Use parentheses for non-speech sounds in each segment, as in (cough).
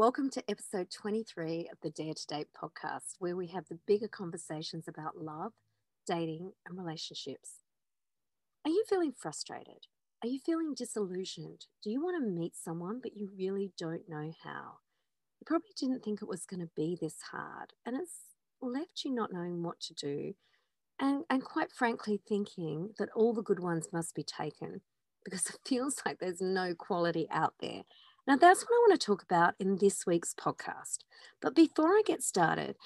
Welcome to episode 23 of the Dare to Date podcast, where we have the bigger conversations about love, dating, and relationships. Are you feeling frustrated? Are you feeling disillusioned? Do you want to meet someone, but you really don't know how? You probably didn't think it was going to be this hard, and it's left you not knowing what to do, and, and quite frankly, thinking that all the good ones must be taken because (laughs) it feels like there's no quality out there. Now, that's what I want to talk about in this week's podcast. But before I get started,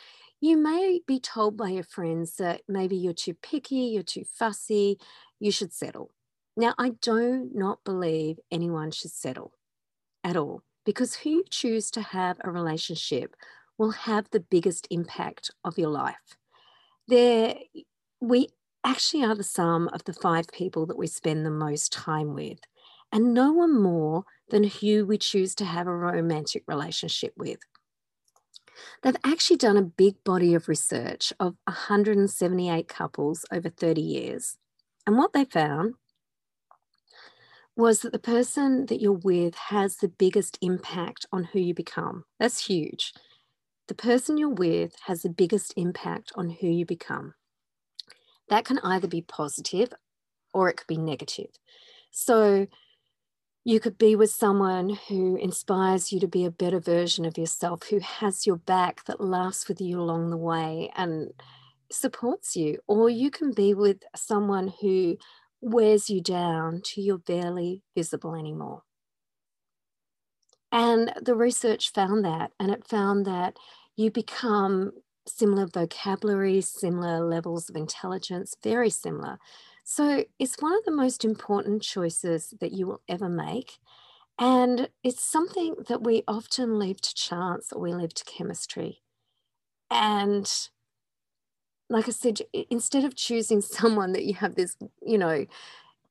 you may be told by your friends that maybe you're too picky, you're too fussy, you should settle. Now, I do not believe anyone should settle at all because who you choose to have a relationship will have the biggest impact of your life. There, we actually are the sum of the five people that we spend the most time with, and no one more than who we choose to have a romantic relationship with. They've actually done a big body of research of 178 couples over 30 years. And what they found was that the person that you're with has the biggest impact on who you become. That's huge. The person you're with has the biggest impact on who you become. That can either be positive or it could be negative. So you could be with someone who inspires you to be a better version of yourself, who has your back, that laughs with you along the way and supports you. Or you can be with someone who wears you down to you're barely visible anymore. And the research found that, and it found that you become similar vocabulary, similar levels of intelligence, very similar. So it's one of the most important choices that you will ever make. And it's something that we often leave to chance or we leave to chemistry. And like I said, instead of choosing (laughs) someone that you have this, you know,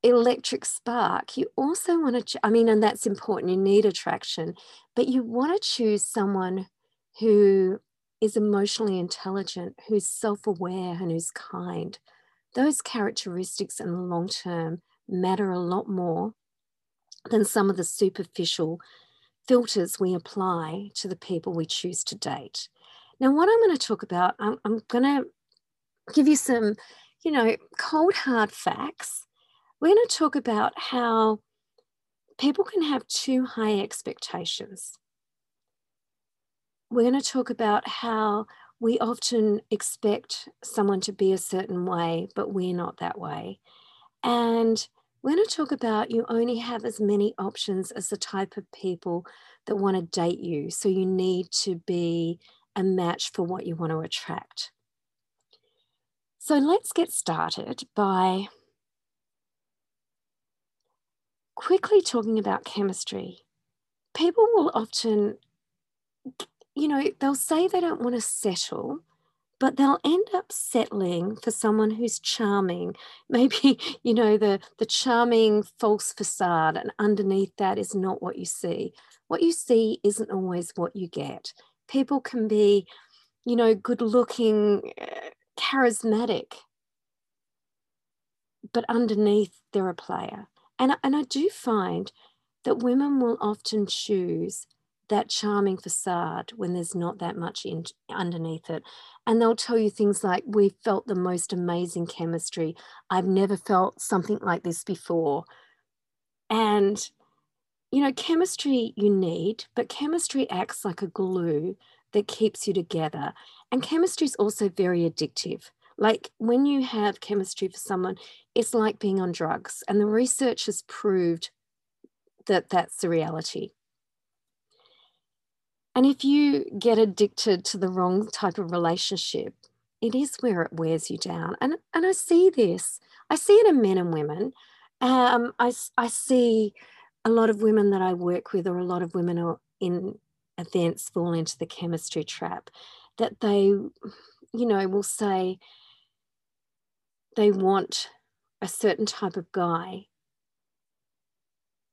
electric spark, you also want to, I mean, and that's important, you need attraction, but you want to choose someone who is emotionally intelligent, who's self aware, and who's kind those characteristics in the long term matter a lot more than some of the superficial filters we apply to the people we choose to date. Now, what I'm going to talk about, I'm, I'm going to give you some, you know, cold hard facts. We're going to talk about how people can have too high expectations. We're going to talk about how we often expect someone to be a certain way, but we're not that way. And we're going to talk about you only have as many options as the type of people that want to date you. So you need to be a match for what you want to attract. So let's get started by quickly talking about chemistry. People will often you know, they'll say they don't want to settle, but they'll end up settling for someone who's charming. (laughs) Maybe, you know, the, the charming false facade, and underneath that is not what you see. What you see isn't always what you get. People can be, you know, good looking, eh, charismatic, but underneath they're a player. And, and I do find that women will often choose that charming facade when there's not that much in, underneath it. And they'll tell you things like, We felt the most amazing chemistry. I've never felt something like this before. And, you know, chemistry you need, but chemistry acts like a glue that keeps you together. And chemistry is also very addictive. Like when you have chemistry for someone, it's like being on drugs. And the research has proved that that's the reality. And if you get addicted to the wrong type of relationship, it is where it wears you down. And, and I see this, I see it in men and women. Um, I, I see a lot of women that I work with, or a lot of women are in events fall into the chemistry trap that they, you know, will say they want a certain type of guy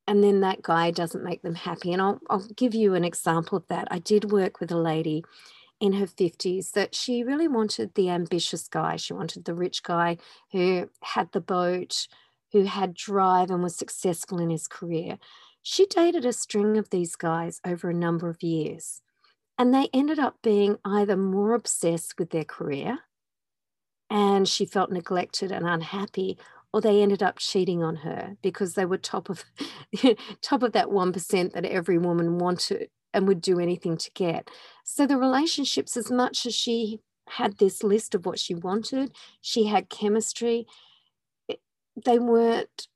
and then that guy doesn't make them happy. And I'll, I'll give you an example of that. I did work with a lady in her 50s that she really wanted the ambitious guy. She wanted the rich guy who had the boat, who had drive and was successful in his career. She dated a string of these guys over a number of years, and they ended up being either more obsessed with their career and she felt neglected and unhappy, or they ended up cheating on her because they were top of (laughs) top of that 1% that every woman wanted and would do anything to get. So the relationships, as much as she had this list of what she wanted, she had chemistry, eh, they weren't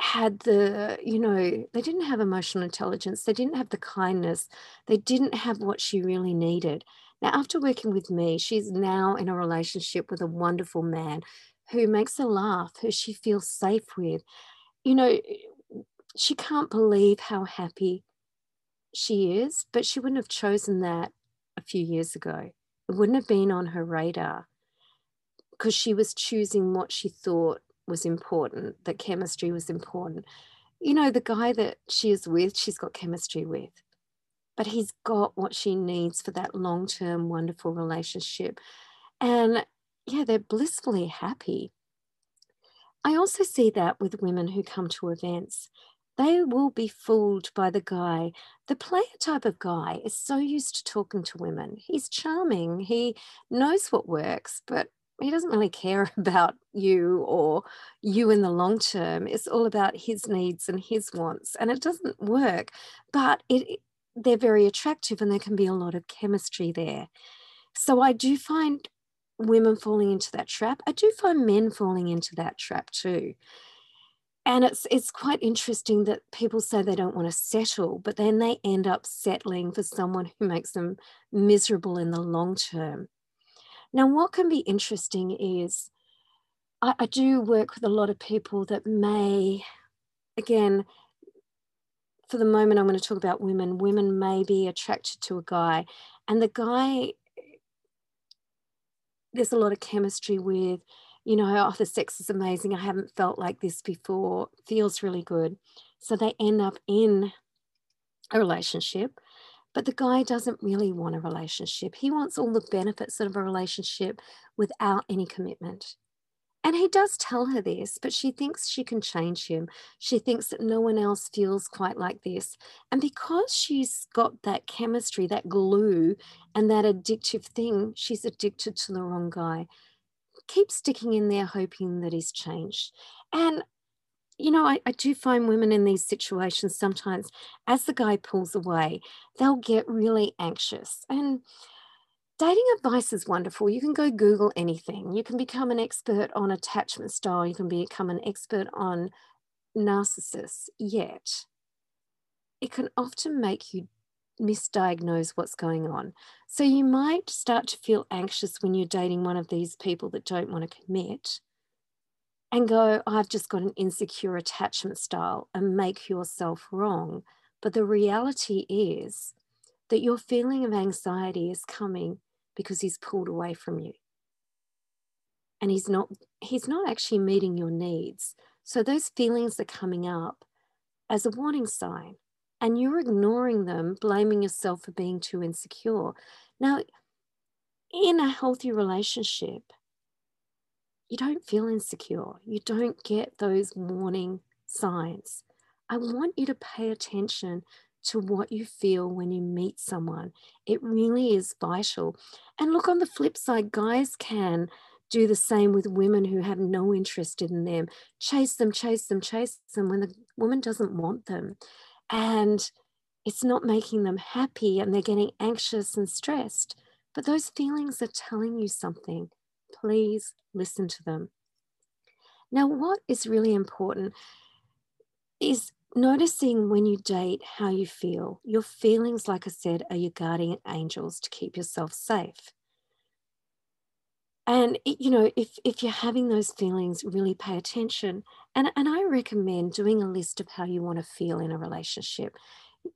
had the you know they didn't have emotional intelligence they didn't have the kindness they didn't have what she really needed now after working with me she's now in a relationship with a wonderful man who makes her laugh who she feels safe with you know she can't believe how happy she is, but she wouldn't have chosen that a few years ago. It wouldn't have been on her radar because she was choosing what she thought was important, that chemistry was important. You know, the guy that she is with, she's got chemistry with, but he's got what she needs for that long term, wonderful relationship. And yeah, they're blissfully happy. I also see that with women who come to events they will be fooled by the guy. The player type of guy is so used to talking to women. He's charming, he knows what works, but he doesn't really care (laughs) about you or you in the long term. It's all about his needs and his wants, and it doesn't work. But it, they're very attractive, and there can be a lot of chemistry there. So I do find women falling into that trap. I do find men falling into that trap too and it's it's quite interesting that people say they don't want to settle but then they end up settling for someone who makes them miserable in the long term now what can be interesting is I, I do work with a lot of people that may again for the moment i'm going to talk about women women may be attracted to a guy and the guy there's a lot of chemistry with you know, oh, the sex is amazing. I haven't felt like this before. Feels really good. So they end up in a relationship, but the guy doesn't really want a relationship. He wants all the benefits of a relationship without any commitment. And he does tell her this, but she thinks she can change him. She thinks that no one else feels quite like this. And because she's got that chemistry, that glue, and that addictive thing, she's addicted to the wrong guy keep sticking in there hoping that he's changed. And you know, I, I, do find women in these situations sometimes, as the guy pulls away, they'll get really anxious. And dating advice is wonderful. You can go Google anything. You can become an expert on attachment style. You can become an expert on narcissists. Yet, it can often make you misdiagnose what's going on. So you might start to feel anxious when you're dating one of these people that don't want to commit and go, I've just got an insecure attachment style and make yourself wrong. But the reality is that your feeling of anxiety is coming because he's pulled away from you. And he's not he's not actually meeting your needs. So those feelings are coming up as a warning sign and you're ignoring them, blaming yourself for being too insecure. Now, in a healthy relationship, you don't feel insecure. You don't get those warning signs. I want you to pay attention to what you feel when you meet someone. It really is vital. And look, on the flip side, guys can do the same with women who have no interest in them. Chase them, chase them, chase them when the woman doesn't want them and it's not making them happy and they're getting anxious and stressed. But those feelings are telling you something. Please listen to them. Now, what is really important is noticing when you date how you feel. Your feelings, like I said, are your guardian angels to keep yourself safe. And you know, if if you're having those feelings, really pay attention and, and I recommend doing a list of how you want to feel in a relationship.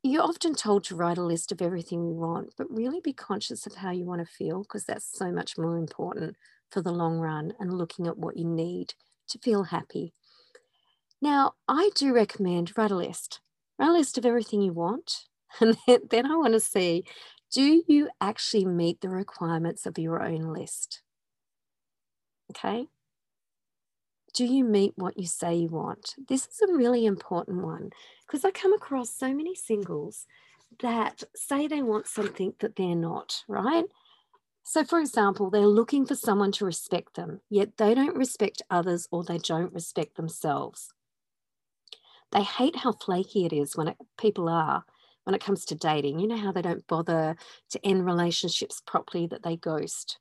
You're often told to write a list of everything you want, but really be conscious of how you want to feel because that's so much more important for the long run and looking at what you need to feel happy. Now, I do recommend write a list. Write a list of everything you want. (laughs) And then I want to see do you actually meet the requirements of your own list? Okay. do you meet what you say you want? This is a really important one because I come across so many singles that say they want something that they're not, right? So, for example, they're looking for someone to respect them, yet they don't respect others or they don't respect themselves. They hate how flaky it is when it, people are when it comes to dating. You know how they don't bother to end relationships properly, that they ghost.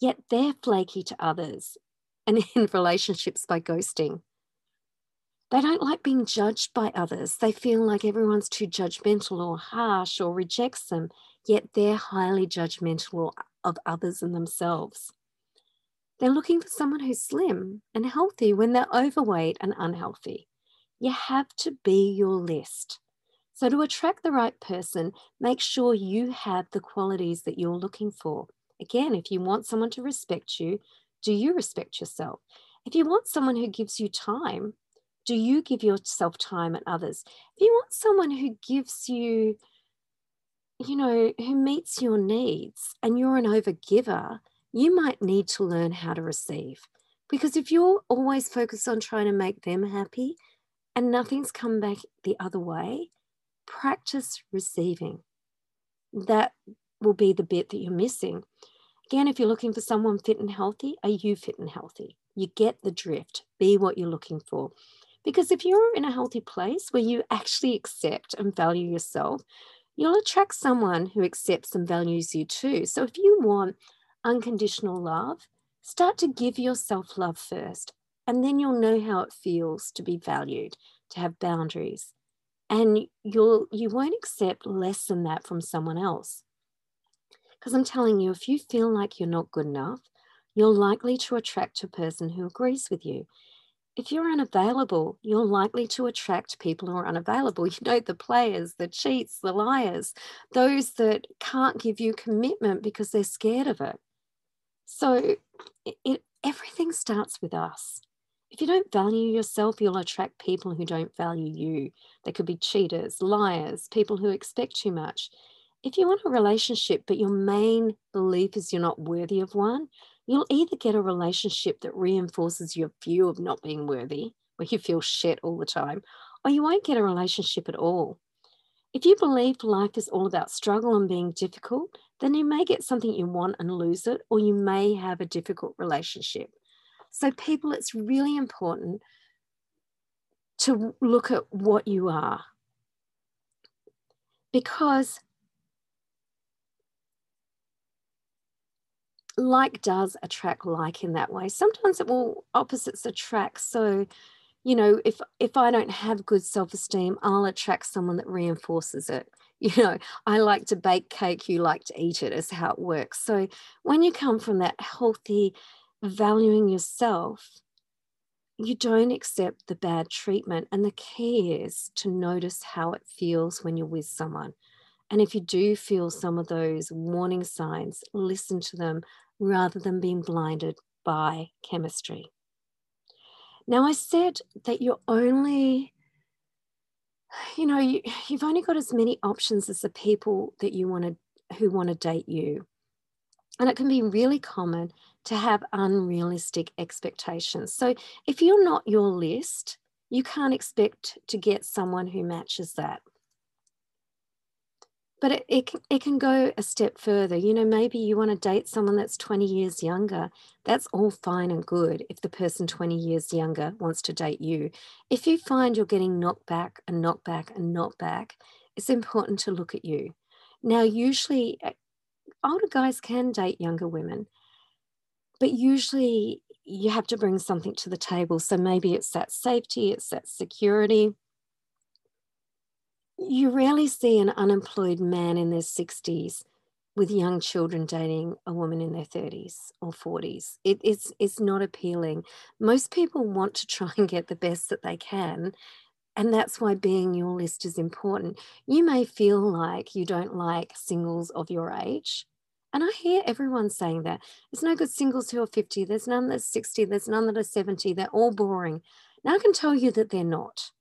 Yet they're flaky to others (laughs) and in relationships by ghosting. They don't like being judged by others. They feel like everyone's too judgmental or harsh or rejects them, yet they're highly judgmental of others and themselves. They're looking for someone who's slim and healthy when they're overweight and unhealthy. You have to be your list. So, to attract the right person, make sure you have the qualities that you're looking for. Again, if you want someone to respect you, do you respect yourself? If you want someone who gives you time, do you give yourself time and others? If you want someone who gives you, you know, who meets your needs and you're an overgiver, you might need to learn how to receive. Because if you're always focused on trying to make them happy and nothing's come back the other way, practice receiving. That will be the bit that you're missing. Again, if you're looking for someone fit and healthy, are you fit and healthy? You get the drift. Be what you're looking for. Because if you're in a healthy place where you actually accept and value yourself, you'll attract someone who accepts and values you too. So if you want unconditional love, start to give yourself love first, and then you'll know how it feels to be valued, to have boundaries. And you'll you won't accept less than that from someone else. Because I'm telling you, if you feel like you're not good enough, you're likely to attract a person who agrees with you. If you're unavailable, you're likely to attract people who are unavailable. (laughs) You know, the players, the cheats, the liars, those that can't give you commitment because they're scared of it. So it, it, everything starts with us. If you don't value yourself, you'll attract people who don't value you. They could be cheaters, liars, people who expect too much if you want a relationship, but your main belief is you're not worthy of one, you'll either get a relationship that reinforces your view of not being worthy, where you feel shit all the time, or you won't get a relationship at all. If you believe life is all about struggle and being difficult, then you may get something you want and lose it, or you may have a difficult relationship. So, people, it's really important to look at what you are because like does attract like in that way. Sometimes it will opposites attract. So, you know, if if I don't have good self-esteem, I'll attract someone that reinforces it. (laughs) You know, I like to bake cake, you like to eat it, is how it works. So when you come from that healthy valuing yourself, you don't accept the bad treatment. And the key is to notice how it feels when you're with someone. And if you do feel some of those warning signs, listen to them, rather than being blinded by chemistry. Now, I said that you're only, you know, you, you've only got as many options as the people that you want to, who want to date you. And it can be really common to have unrealistic expectations. So if you're not your list, you can't expect to get someone who matches that but it, it, it can go a step further. You know, maybe you want to date someone that's 20 years younger. That's all fine and good if the person 20 years younger wants to date you. If you find you're getting knocked back and knocked back and knocked back, it's important to look at you. Now, usually eh, older guys can date younger women, but usually you have to bring something to the table. So maybe it's that safety, it's that security you rarely see an unemployed man in their 60s with young children dating a woman in their 30s or 40s. It, it's, it's not appealing. Most people want to try and get the best that they can. And that's why being your list is important. You may feel like you don't like singles of your age. And I hear everyone saying that. There's no good singles who are 50, there's none that's 60, there's none that are 70, they're all boring. Now I can tell you that they're not.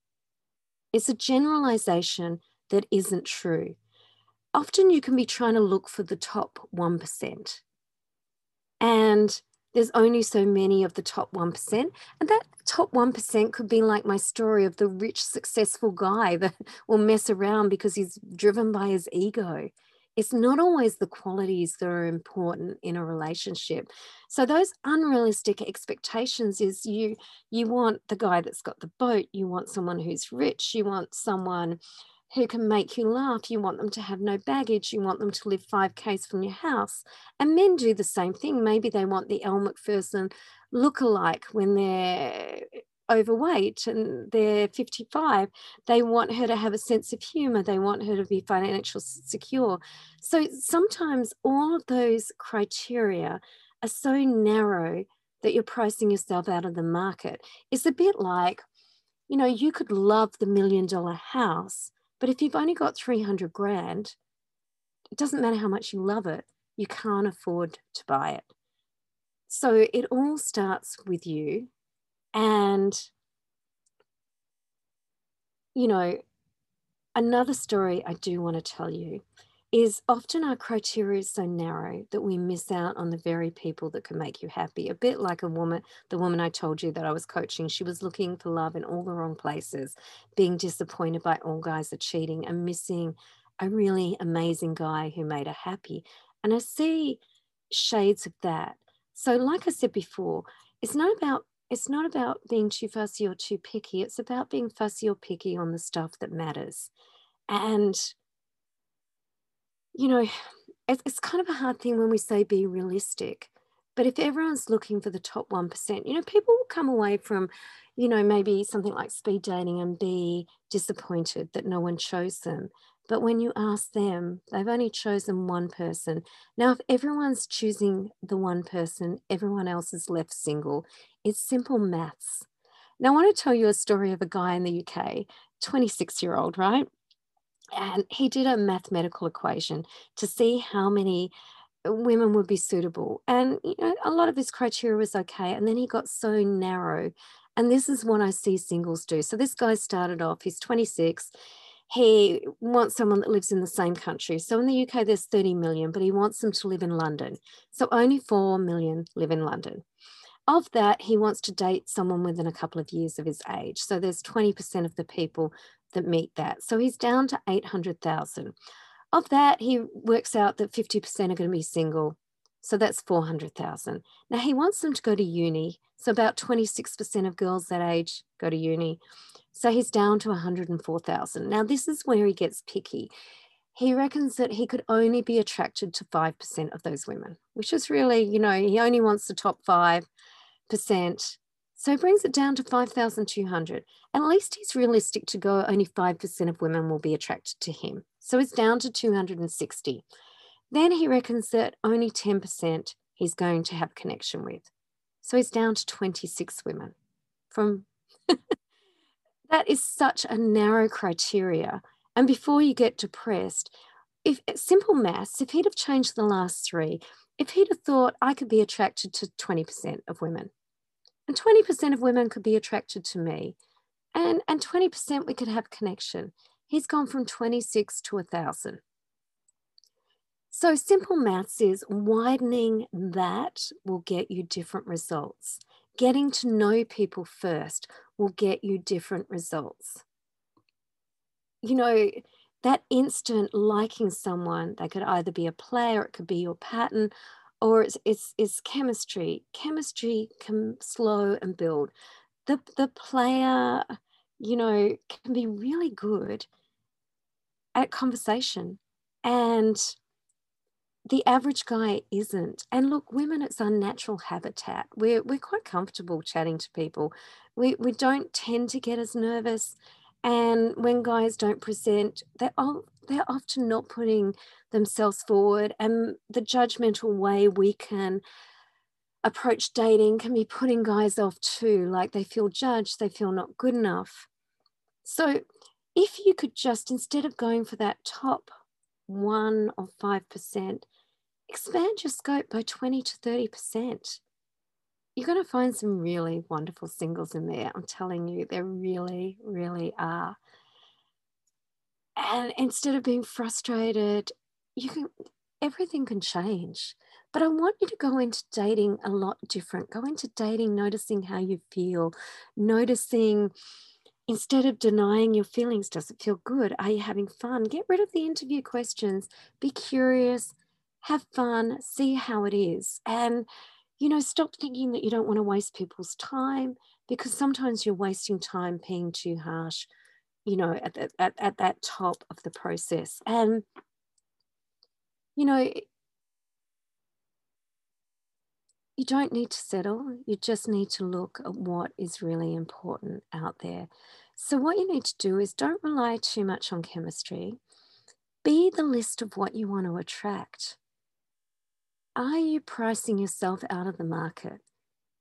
It's a generalization that isn't true. Often you can be trying to look for the top 1%. And there's only so many of the top 1%. And that top 1% could be like my story of the rich, successful guy that (laughs) will mess around because he's driven by his ego. It's not always the qualities that are important in a relationship. So those unrealistic expectations is you you want the guy that's got the boat, you want someone who's rich, you want someone who can make you laugh. You want them to have no baggage. You want them to live 5Ks from your house. And men do the same thing. Maybe they want the Elle Macpherson look-alike when they're overweight and they're 55. They want her to have a sense of humor. They want her to be financially secure. So sometimes all of those criteria are so narrow that you're pricing yourself out of the market. It's a bit like, you know, you could love the million dollar house, but if you've only got 300 grand, it doesn't matter how much you love it, you can't afford to buy it. So it all starts with you. And, you know, another story I do want to tell you is often our criteria is so narrow that we miss out on the very people that can make you happy. A bit like a woman, the woman I told you that I was coaching, she was looking for love in all the wrong places, being disappointed by all guys are cheating and missing a really amazing guy who made her happy. And I see shades of that. So, like I said before, it's not about it's not about being too fussy or too picky. It's about being fussy or picky on the stuff that matters. And you know, it's, it's kind of a hard thing when we say be realistic. But if everyone's looking for the top 1%, you know, people will come away from, you know, maybe something like speed dating and be disappointed that no one chose them. But when you ask them, they've only chosen one person. Now, if everyone's choosing the one person, everyone else is left single. It's simple maths. Now, I want to tell you a story of a guy in the UK, 26 year old, right? And he did a mathematical equation to see how many uh, women would be suitable. And you know, a lot of his criteria was okay. And then he got so narrow. And this is what I see singles do. So this guy started off, he's 26. He wants someone that lives in the same country. So in the UK, there's 30 million, but he wants them to live in London. So only 4 million live in London. Of that, he wants to date someone within a couple of years of his age. So there's 20% of the people that meet that. So he's down to 800,000. Of that, he works out that 50% are going to be single. So that's 400,000. Now he wants them to go to uni. So about 26% of girls that age go to uni. So he's down to 104,000. Now this is where he gets picky. He reckons that he could only be attracted to 5% of those women, which is really, you know, he only wants the top 5%. So he brings it down to 5,200. At least he's realistic to go only 5% of women will be attracted to him. So it's down to 260. Then he reckons that only 10% he's going to have connection with. So he's down to 26 women. From (laughs) that is such a narrow criteria. And before you get depressed, if simple maths, if he'd have changed the last three, if he'd have thought I could be attracted to 20% of women, and 20% of women could be attracted to me. And, and 20% we could have connection. He's gone from 26 to 1,000. So simple maths is widening that will get you different results. Getting to know people first will get you different results. You know, that instant liking someone, they could either be a player, it could be your pattern, or it's, it's, it's chemistry. Chemistry can slow and build. The, the player, you know, can be really good at conversation. And the average guy isn't. And look, women, it's our natural habitat. We're, we're quite comfortable chatting to people. We, we don't tend to get as nervous. And when guys don't present, they're, all, they're often not putting themselves forward and the judgmental way we can approach dating can be putting guys off too like they feel judged they feel not good enough so if you could just instead of going for that top 1 or 5% expand your scope by 20 to 30% you're going to find some really wonderful singles in there i'm telling you there really really are and instead of being frustrated you can everything can change But I want you to go into dating a lot different. Go into dating noticing how you feel, noticing instead of denying your feelings, does it feel good? Are you having fun? Get rid of the interview questions. Be curious, have fun, see how it is. And, you know, stop thinking that you don't want to waste people's time because sometimes you're wasting time being too harsh, you know, at, the, at, at that top of the process. And, you know, you don't need to settle. You just need to look at what is really important out there. So, what you need to do is don't rely too much on chemistry. Be the list of what you want to attract. Are you pricing yourself out of the market?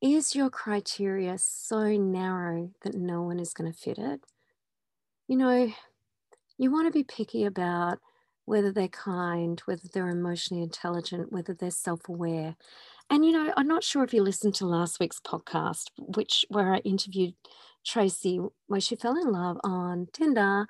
Is your criteria so narrow that no one is going to fit it? You know, you want to be picky about whether they're kind, whether they're emotionally intelligent, whether they're self aware. And, you know, I'm not sure if you listened to last week's podcast, which where I interviewed Tracy, where she fell in love on Tinder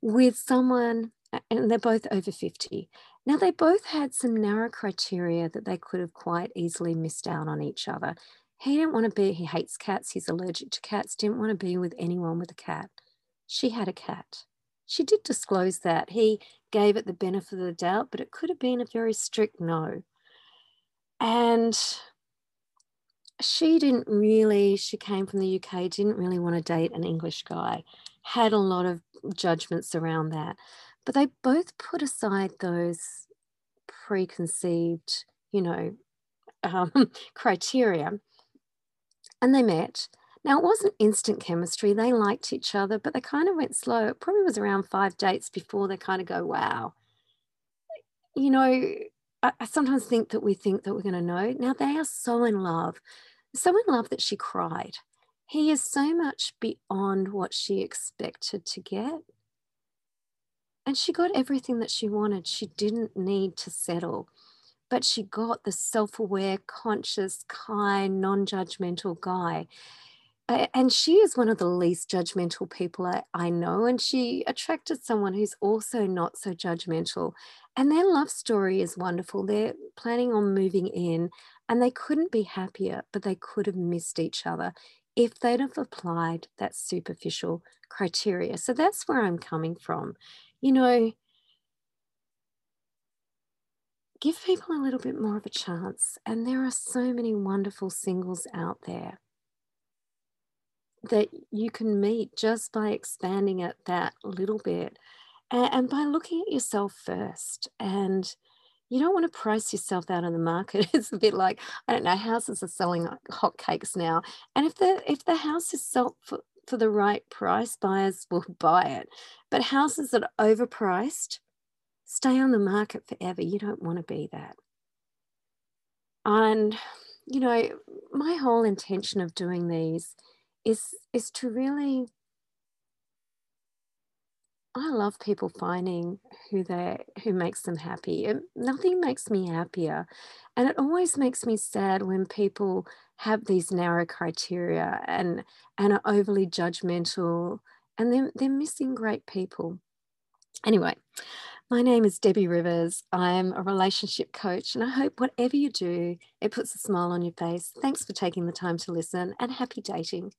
with someone, and they're both over 50. Now, they both had some narrow criteria that they could have quite easily missed out on each other. He didn't want to be, he hates cats, he's allergic to cats, didn't want to be with anyone with a cat. She had a cat. She did disclose that. He gave it the benefit of the doubt, but it could have been a very strict no. And she didn't really, she came from the UK, didn't really want to date an English guy, had a lot of judgments around that. But they both put aside those preconceived, you know, um, (laughs) criteria and they met. Now, it wasn't instant chemistry. They liked each other, but they kind of went slow. It probably was around five dates before they kind of go, wow. You know, I, I sometimes think that we think that we're going to know. Now, they are so in love, so in love that she cried. He is so much beyond what she expected to get. And she got everything that she wanted. She didn't need to settle but she got the self aware, conscious, kind, non judgmental guy. And she is one of the least judgmental people I, I know. And she attracted someone who's also not so judgmental. And their love story is wonderful. They're planning on moving in and they couldn't be happier, but they could have missed each other if they'd have applied that superficial criteria. So that's where I'm coming from. You know, give people a little bit more of a chance. And there are so many wonderful singles out there that you can meet just by expanding it that little bit and, and by looking at yourself first. And you don't want to price yourself out of the market. (laughs) It's a bit like I don't know. Houses are selling hotcakes now, and if the if the house is sold for for the right price, buyers will buy it. But houses that are overpriced, stay on the market forever. You don't want to be that. And, you know, my whole intention of doing these is, is to really, I love people finding who they who makes them happy. And nothing makes me happier. And it always makes me sad when people have these narrow criteria and and are overly judgmental and they're, they're missing great people. Anyway, my name is Debbie Rivers. I'm a relationship coach, and I hope whatever you do, it puts a smile on your face. Thanks for taking the time to listen, and happy dating.